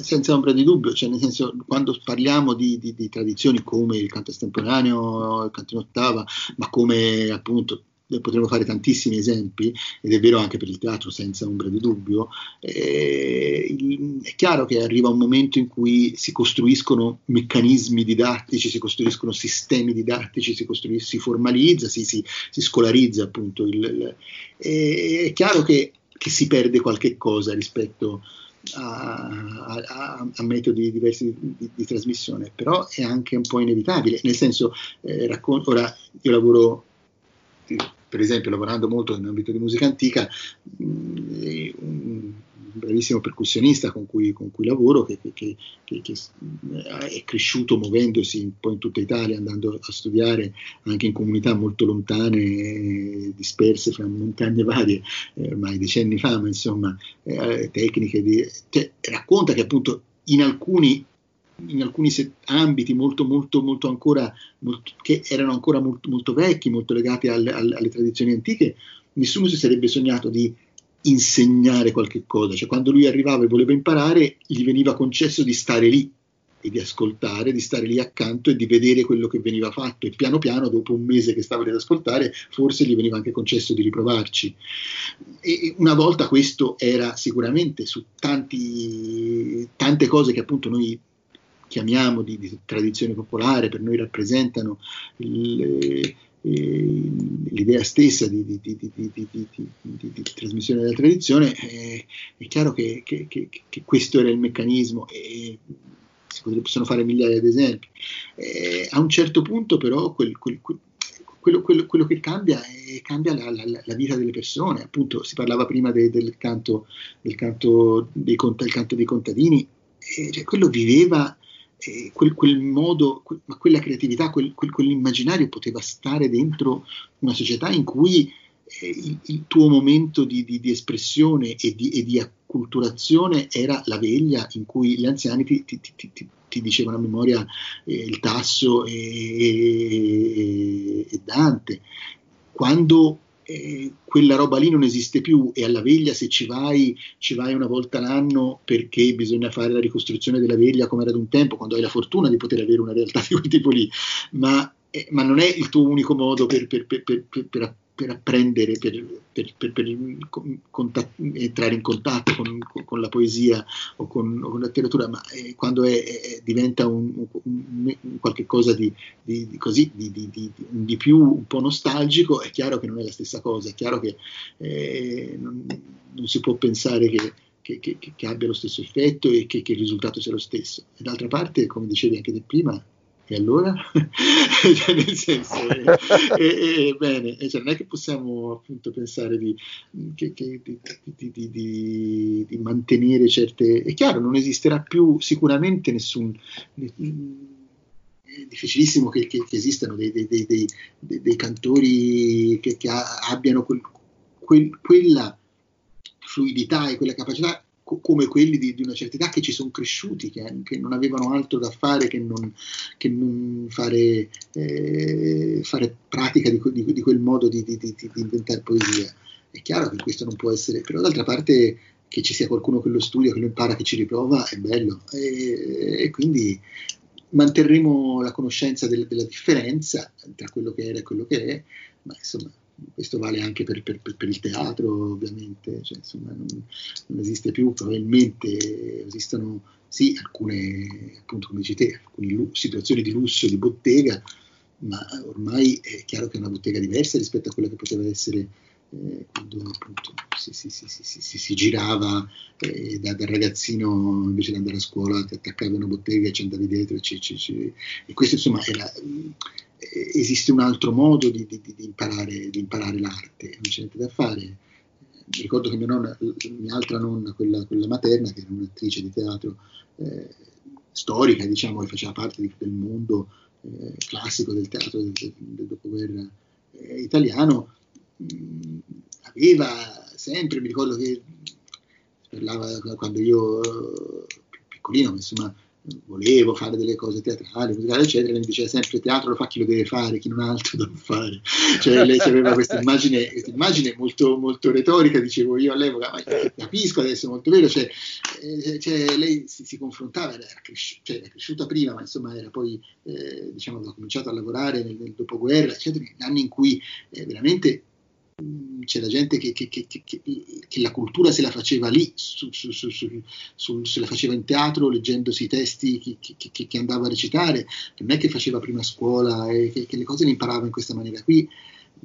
Senza ombra di dubbio, cioè nel senso quando parliamo di, di, di tradizioni come il canto estemporaneo, il canto in ottava, ma come appunto potremmo fare tantissimi esempi, ed è vero anche per il teatro senza ombra di dubbio, eh, è chiaro che arriva un momento in cui si costruiscono meccanismi didattici, si costruiscono sistemi didattici, si, si formalizza, si, si, si, scolarizza appunto. Il, il, è chiaro che, che, si perde qualche cosa rispetto a, a, a metodi diversi di, di, di, trasmissione, però è anche un po' inevitabile, nel senso, eh, raccon- ora io lavoro per esempio lavorando molto nell'ambito di musica antica, mh, un bravissimo percussionista con cui, con cui lavoro, che, che, che, che, è cresciuto muovendosi un po' in tutta Italia, andando a studiare anche in comunità molto lontane, disperse fra montagne varie, eh, ormai decenni fa, ma insomma, eh, tecniche di... Cioè, racconta che appunto in alcuni in alcuni set- ambiti molto, molto, molto ancora, molto, che erano ancora molto, molto vecchi, molto legati alle, alle, alle, tradizioni antiche, nessuno si sarebbe sognato di insegnare qualche cosa. Cioè, quando lui arrivava e voleva imparare, gli veniva concesso di stare lì e di ascoltare, di stare lì accanto e di vedere quello che veniva fatto. E piano piano, dopo un mese che stava lì ad ascoltare, forse gli veniva anche concesso di riprovarci. E una volta questo era sicuramente su tanti, tante cose che appunto noi chiamiamo di, di tradizione popolare, per noi rappresentano il, eh, l'idea stessa di, di, di, trasmissione della tradizione, eh, è chiaro che, che, che, che, questo era il meccanismo e si possono fare migliaia di esempi. Eh, a un certo punto però quel, quel, quel, quello, quello, quello, che cambia è cambia la, la, la, vita delle persone. Appunto, si parlava prima de, del, canto, del canto dei, canto dei contadini, eh, cioè, quello viveva eh, quel, quel, modo, que, ma quella creatività, quel, quel, quell'immaginario poteva stare dentro una società in cui eh, il, il, tuo momento di, di, di espressione e di, e di, acculturazione era la veglia in cui gli anziani ti, ti, ti, ti dicevano a memoria eh, il tasso e, e, e Dante. Quando eh, quella roba lì non esiste più e alla veglia se ci vai, ci vai una volta l'anno perché bisogna fare la ricostruzione della veglia come era ad un tempo, quando hai la fortuna di poter avere una realtà di quel tipo lì, ma, eh, ma non è il tuo unico modo per, per, per, per per apprendere, per, per, per, per contat- entrare in contatto con, con, la poesia o con, o con la letteratura, ma eh, quando è, è, diventa un, un, un qualche cosa di, di, di così, di, più un po' nostalgico, è chiaro che non è la stessa cosa, è chiaro che eh, non, non, si può pensare che, che, che, che, abbia lo stesso effetto e che, il risultato sia lo stesso. E d'altra parte, come dicevi anche prima, e allora? cioè, nel senso, eh, eh, eh, bene, cioè, non è che possiamo appunto pensare di, che, che, di, di, di, mantenere certe... È chiaro, non esisterà più sicuramente nessun... È difficilissimo che, che, che esistano dei, dei, dei, dei, cantori che, abbiano quel, quel, quella fluidità e quella capacità come quelli di, di, una certa età che ci sono cresciuti, che, che, non avevano altro da fare che non, che non fare, eh, fare, pratica di, di, di, quel modo di, inventare poesia. È chiaro che questo non può essere, però d'altra parte che ci sia qualcuno che lo studia, che lo impara, che ci riprova, è bello. E, e quindi manterremo la conoscenza del, della differenza tra quello che era e quello che è, ma insomma questo vale anche per, per, per il teatro ovviamente, cioè, insomma, non, non, esiste più, probabilmente esistono sì alcune, appunto come dici te, alcune situazioni di lusso, di bottega, ma ormai è chiaro che è una bottega diversa rispetto a quella che poteva essere eh, quando appunto si, si, si, si girava eh, da, da, ragazzino invece di andare a scuola ti attaccavi una bottega e ci andavi dietro e, ci, ci, ci, e questo insomma era esiste un altro modo di, di, di, imparare, di, imparare, l'arte, non c'è niente da fare. Mi ricordo che mia, nonna, mia altra nonna, quella, quella, materna, che era un'attrice di teatro eh, storica, diciamo, che faceva parte del mondo eh, classico del teatro del, del dopoguerra eh, italiano, mh, aveva sempre, mi ricordo che parlava quando io più piccolino, insomma, volevo fare delle cose teatrali, musicali, eccetera, mi diceva sempre teatro lo fa chi lo deve fare, chi non ha altro da fare. Cioè lei aveva questa immagine, molto, molto, retorica, dicevo io all'epoca, ma capisco adesso molto vero, cioè, eh, cioè lei si, si, confrontava, era, cresci- cioè, era, cresciuta prima, ma insomma era poi, eh, diciamo, ha cominciato a lavorare nel, nel dopoguerra, eccetera, negli anni in cui eh, veramente c'era gente che, che, che, che, la cultura se la faceva lì, su, su, su, se la faceva in teatro, leggendosi i testi che, andava a recitare, non è che faceva prima scuola e che, le cose le imparava in questa maniera qui,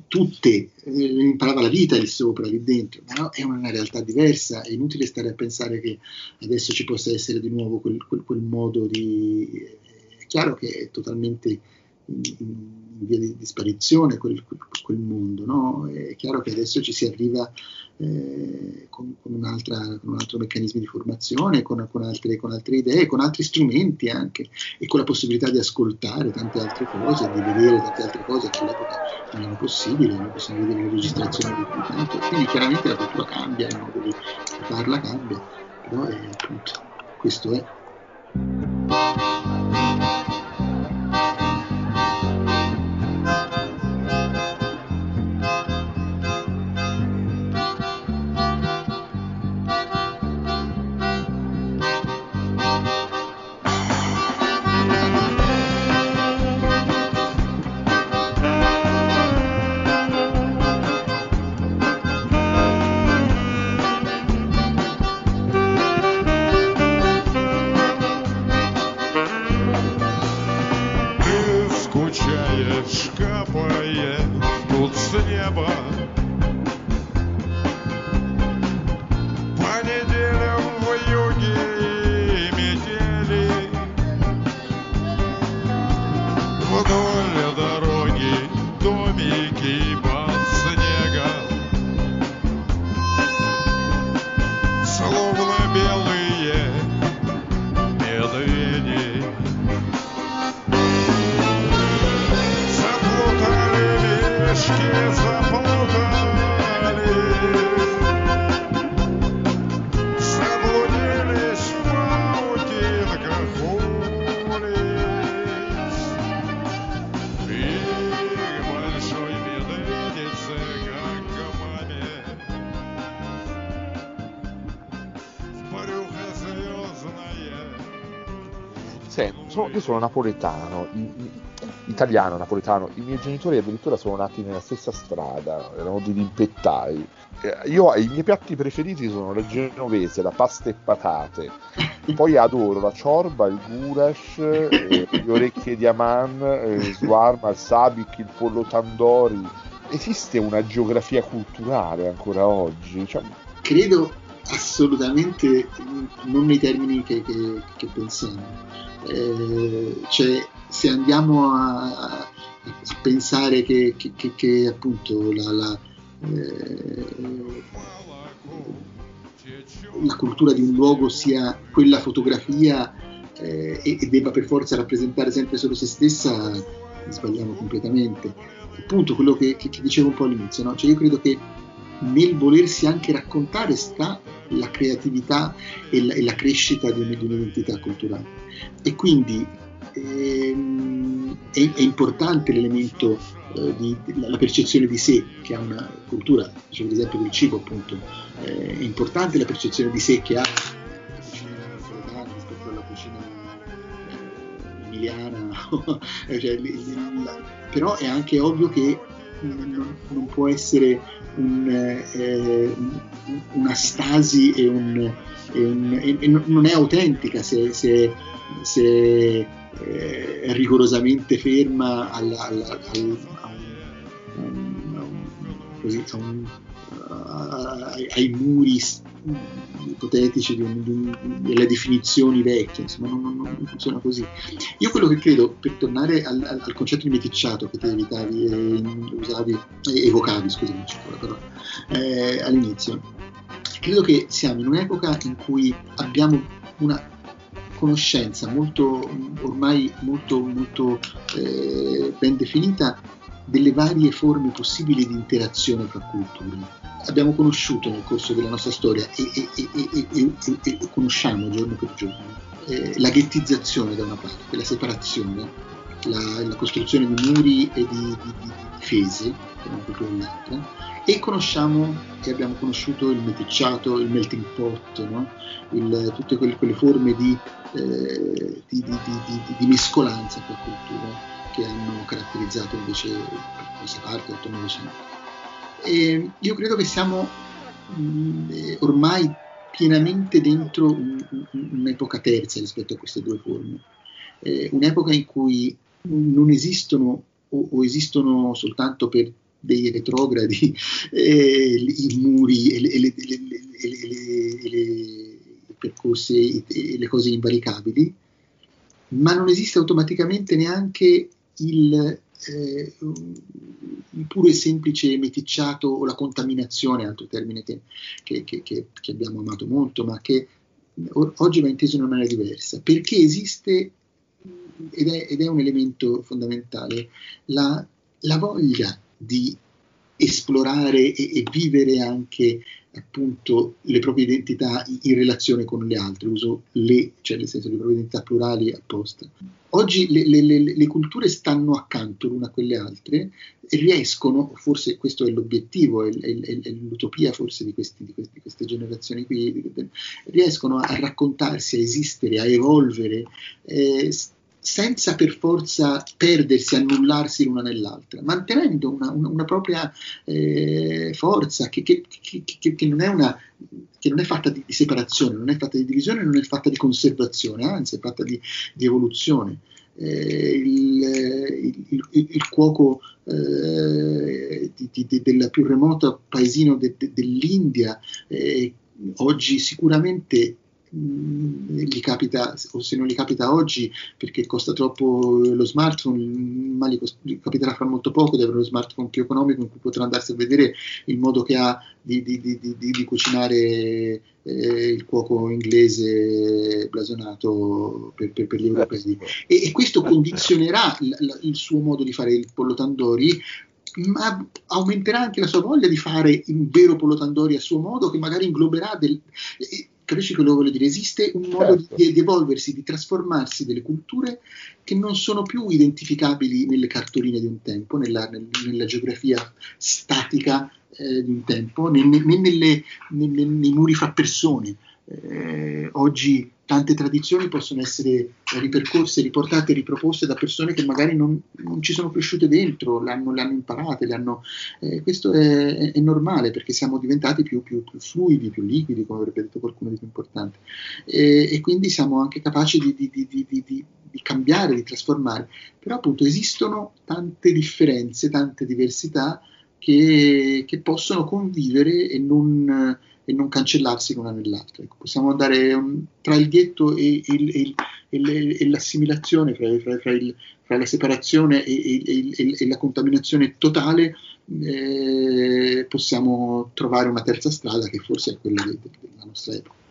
tutte, eh, imparava la vita lì sopra, lì dentro, ma no, è una realtà diversa, è inutile stare a pensare che adesso ci possa essere di nuovo quel, quel, quel modo di... È chiaro che è totalmente in, via di, di sparizione quel, quel mondo. No? È chiaro che adesso ci si arriva eh, con, con, con, un altro meccanismo di formazione, con, con, altre, con altre idee, con altri strumenti anche e con la possibilità di ascoltare tante altre cose, di vedere tante altre cose che all'epoca non erano possibili, non possiamo vedere le registrazioni di tanto. Quindi chiaramente la cultura cambia, il modo di farla cambia, però è, appunto, questo è. Io sono napoletano, italiano napoletano, i miei genitori addirittura sono nati nella stessa strada, erano dei rimpettai. Eh, Io i miei piatti preferiti sono la genovese, la pasta e patate, poi adoro la ciorba, il goulash, eh, le orecchie di aman, eh, il shawarma, il sabik, il pollo tandoori. Esiste una geografia culturale ancora oggi? Cioè, credo assolutamente non nei termini che, che- che pensiamo. Eh, cioè, se andiamo a, a pensare che, che- che- che, appunto la, la, eh, la cultura di un luogo sia quella fotografia eh, e, e debba per forza rappresentare sempre solo se stessa, sbagliamo completamente. Appunto, quello che, dicevo un po' all'inizio, no? Cioè, io credo che nel volersi anche raccontare sta la creatività e la, e la crescita di, un- di un'identità culturale. E quindi ehm, è, è importante l'elemento eh, di, la, percezione di sé che ha una cultura, dicevo ad esempio del cibo appunto, eh, è importante la percezione di sé che ha la cucina napoletana rispetto alla cucina eh, emiliana, cioè, però è anche ovvio che non, non può essere un, eh, un- una stasi e, un, e un- e- e non- è autentica se, se- se eh, è rigorosamente ferma alla- alla- al- a a così, a ai, muri ipotetici di un- di un- delle definizioni vecchie, insomma non, non- non funziona così. Io quello che credo, per tornare al, al- al concetto di meticciato che te evitavi, eh, usavi, eh, evocavi, scusami, parola, eh, all'inizio, credo che siamo in un'epoca in cui abbiamo una conoscenza molto, ormai molto, molto eh, ben definita delle varie forme possibili di interazione fra culture. Abbiamo conosciuto nel corso della nostra storia e, e- e- e- conosciamo giorno per giorno eh, la ghettizzazione da una parte, la separazione, la, la costruzione di muri e di, di- di difese da una cultura all'altra e conosciamo e abbiamo conosciuto il meticciato, il melting pot, no? Il- tutte quelle, quelle forme di, eh, di- di- mescolanza tra culture che hanno caratterizzato invece questa parte del Novecento. E io credo che siamo mh, eh, ormai pienamente dentro un- un- un'epoca terza rispetto a queste due forme, Eh, un'epoca in cui non esistono o, o esistono soltanto per dei retrogradi eh, i muri e le, e le- le- le- percorsi e le cose invalicabili, ma non esiste automaticamente neanche il, eh, il puro e semplice meticciato o la contaminazione, altro termine che, che- che- che- che abbiamo amato molto, ma che o- oggi va inteso in una maniera diversa, perché esiste, ed è, ed è un elemento fondamentale, la, la voglia di esplorare e, e vivere anche appunto le proprie identità in, relazione con le altre, uso le, cioè nel senso le proprie identità plurali apposta. Oggi le, le- le- le culture stanno accanto l'una a quelle altre e riescono, forse questo è l'obiettivo, è, è- è- l'utopia forse di, questi- di questi- di queste generazioni qui, riescono a raccontarsi, a esistere, a evolvere eh, senza per forza perdersi, annullarsi l'una nell'altra, mantenendo una, una- una propria eh, forza che, che- che- non è una che non è fatta di, separazione, non è fatta di divisione, non è fatta di conservazione, anzi è fatta di, di evoluzione. Eh, il, il- il- il cuoco eh, di- di- del più remoto paesino de- de- dell'India eh, oggi sicuramente gli capita, o se non gli capita oggi perché costa troppo lo smartphone, ma gli, cos- gli capiterà fra molto poco di avere uno smartphone più economico in cui potrà andarsi a vedere il modo che ha di, di- di- di- cucinare eh, il cuoco inglese blasonato per, per- per gli europei. E, e questo condizionerà il, il- il suo modo di fare il pollo tandoori ma aumenterà anche la sua voglia di fare un vero pollo tandoori a suo modo che magari ingloberà del, capisci quello che voglio dire? Esiste un modo Certo. di, di evolversi, di trasformarsi delle culture che non sono più identificabili nelle cartoline di un tempo, nella, nel- nella geografia statica eh, di un tempo, né, né- nelle- né- nei muri fra persone, eh, oggi tante tradizioni possono essere ripercorse, riportate, riproposte da persone che magari non, non ci sono cresciute dentro, le hanno, imparate, le hanno, eh, questo è, è, è, normale perché siamo diventati più, più, più, fluidi, più liquidi, come avrebbe detto qualcuno di più importante, e, e quindi siamo anche capaci di, di, di, di, cambiare, di trasformare, però appunto esistono tante differenze, tante diversità che, che possono convivere e non e non cancellarsi l'una nell'altra. Ecco, possiamo andare un, tra il ghetto e, il, e, il, e l'assimilazione, fra, fra, fra, fra, la separazione e, la contaminazione totale, eh, possiamo trovare una terza strada che forse è quella de, de, della nostra epoca.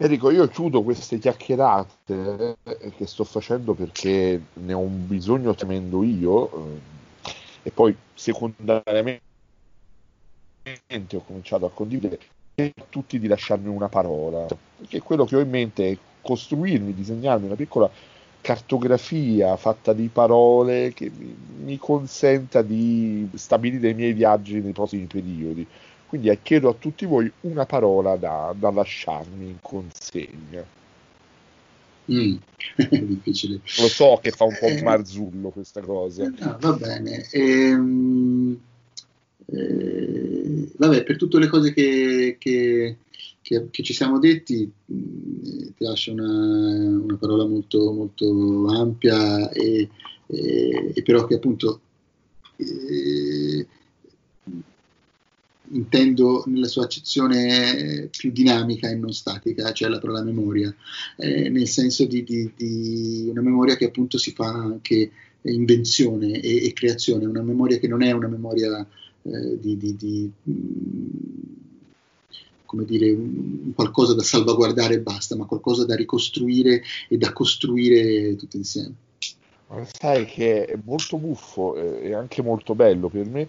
Enrico, io chiudo queste chiacchierate eh, che sto facendo perché ne ho un bisogno tremendo io eh, e poi secondariamente ho cominciato a condividere tutti di lasciarmi una parola, perché quello che ho in mente è costruirmi, disegnarmi una piccola cartografia fatta di parole che mi, mi consenta di stabilire i miei viaggi nei prossimi periodi. Quindi eh, chiedo a tutti voi una parola da, da lasciarmi in consegna. Mm. difficile. Lo so che fa un po' eh, marzullo questa cosa. No, va bene. Ehm, eh, vabbè, per tutte le cose che, che, che, che ci siamo detti, mm, ti lascio una, una, parola molto, molto ampia e, e, e però che appunto eh, intendo nella sua accezione più dinamica e non statica, cioè la parola memoria, eh, nel senso di, di, di, una memoria che appunto si fa anche invenzione e, e creazione, una memoria che non è una memoria eh, di, di, di mm, come dire, un, qualcosa da salvaguardare e basta, ma qualcosa da ricostruire e da costruire tutti insieme. Ma sai che è molto buffo e anche molto bello per me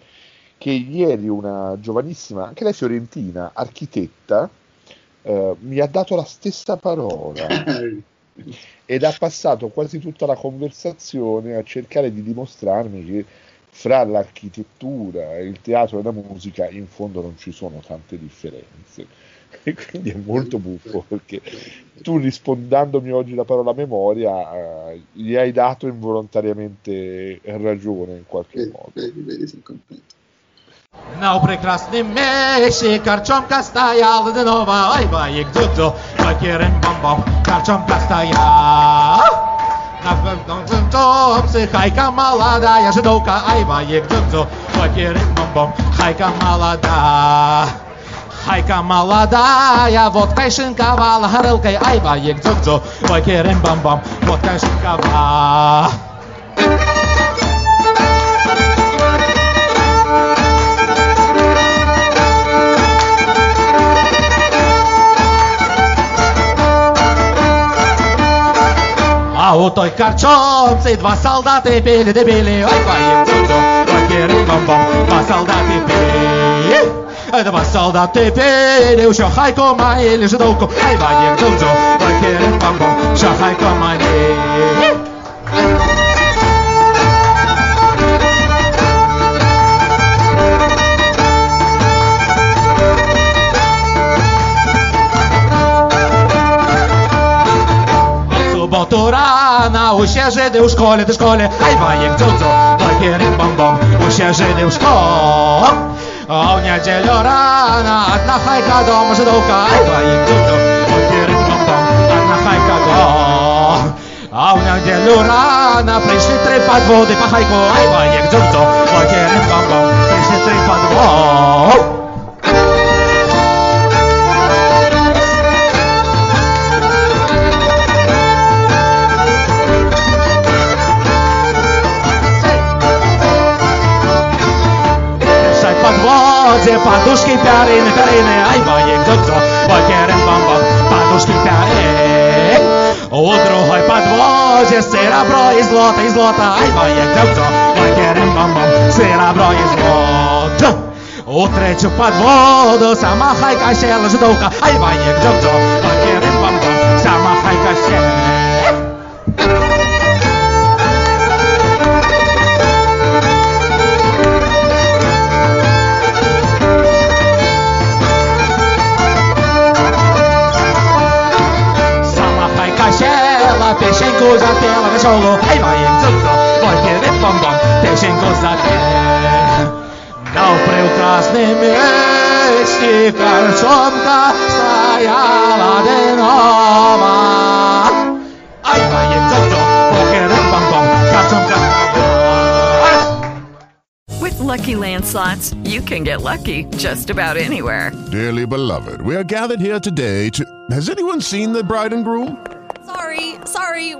che ieri una giovanissima, anche lei fiorentina, architetta, eh, mi ha dato la stessa parola ed ha passato quasi tutta la conversazione a cercare di dimostrarmi che fra l'architettura, il teatro e la musica in fondo non ci sono tante differenze. E quindi è molto buffo perché tu rispondendomi oggi la parola memoria eh, gli hai dato involontariamente ragione in qualche beh, modo. Vedi, vedi, sono contento. Nav prekrasnim meši, karčomka stajala denova, aj bajek dudu, bakirin bombom, karčomka stajala. Хайка молодая, жидовка, айва, егдзу, покерим бомбом, хайка молодая. Хайка молодая, водкой шинковала, горылкой, айва, егдзу, покерим бомбом, водкой шинковала. А у той карчонці два солдати пили, де пили, ой, поїм цуцу, ой, кирим бом-бом, два солдати пили. Два солдати пили, що хайко має, жидовку, ай, поїм цуцу, ой, кирим бом-бом, що хайко має. суботу рано, усі жиди у школі, до школі, ай баєк дзудзу, лакерик бомбом, усі жиди у школі. А в неділю рано, одна хайка дома, жидовка, ай баєк дзудзу, лакерик бомбом, одна хайка дома. А в неділю рано прийшли три подводи по хайку, ай баєк дзудзу, मजे पादुष्की प्यारे ने करे ने आई बाये गब्जा बाये रन बम्बा पादुष्की प्यारे Odrohoj pa dvođe, srebro i zlota, i zlota, aj ba je gdobco, bajke rem bam bam, srebro i zlota. Utreću pa vodu, sama hajka šela židovka, aj ba je gdobco, cosa te la gioco Ai mai in zozzo, voi che ne bom bom Te c'è cosa Ai in che ne bom bom With Lucky Land slots, you can get lucky just about anywhere. Dearly beloved, we are gathered here today to... Has anyone seen the bride and groom?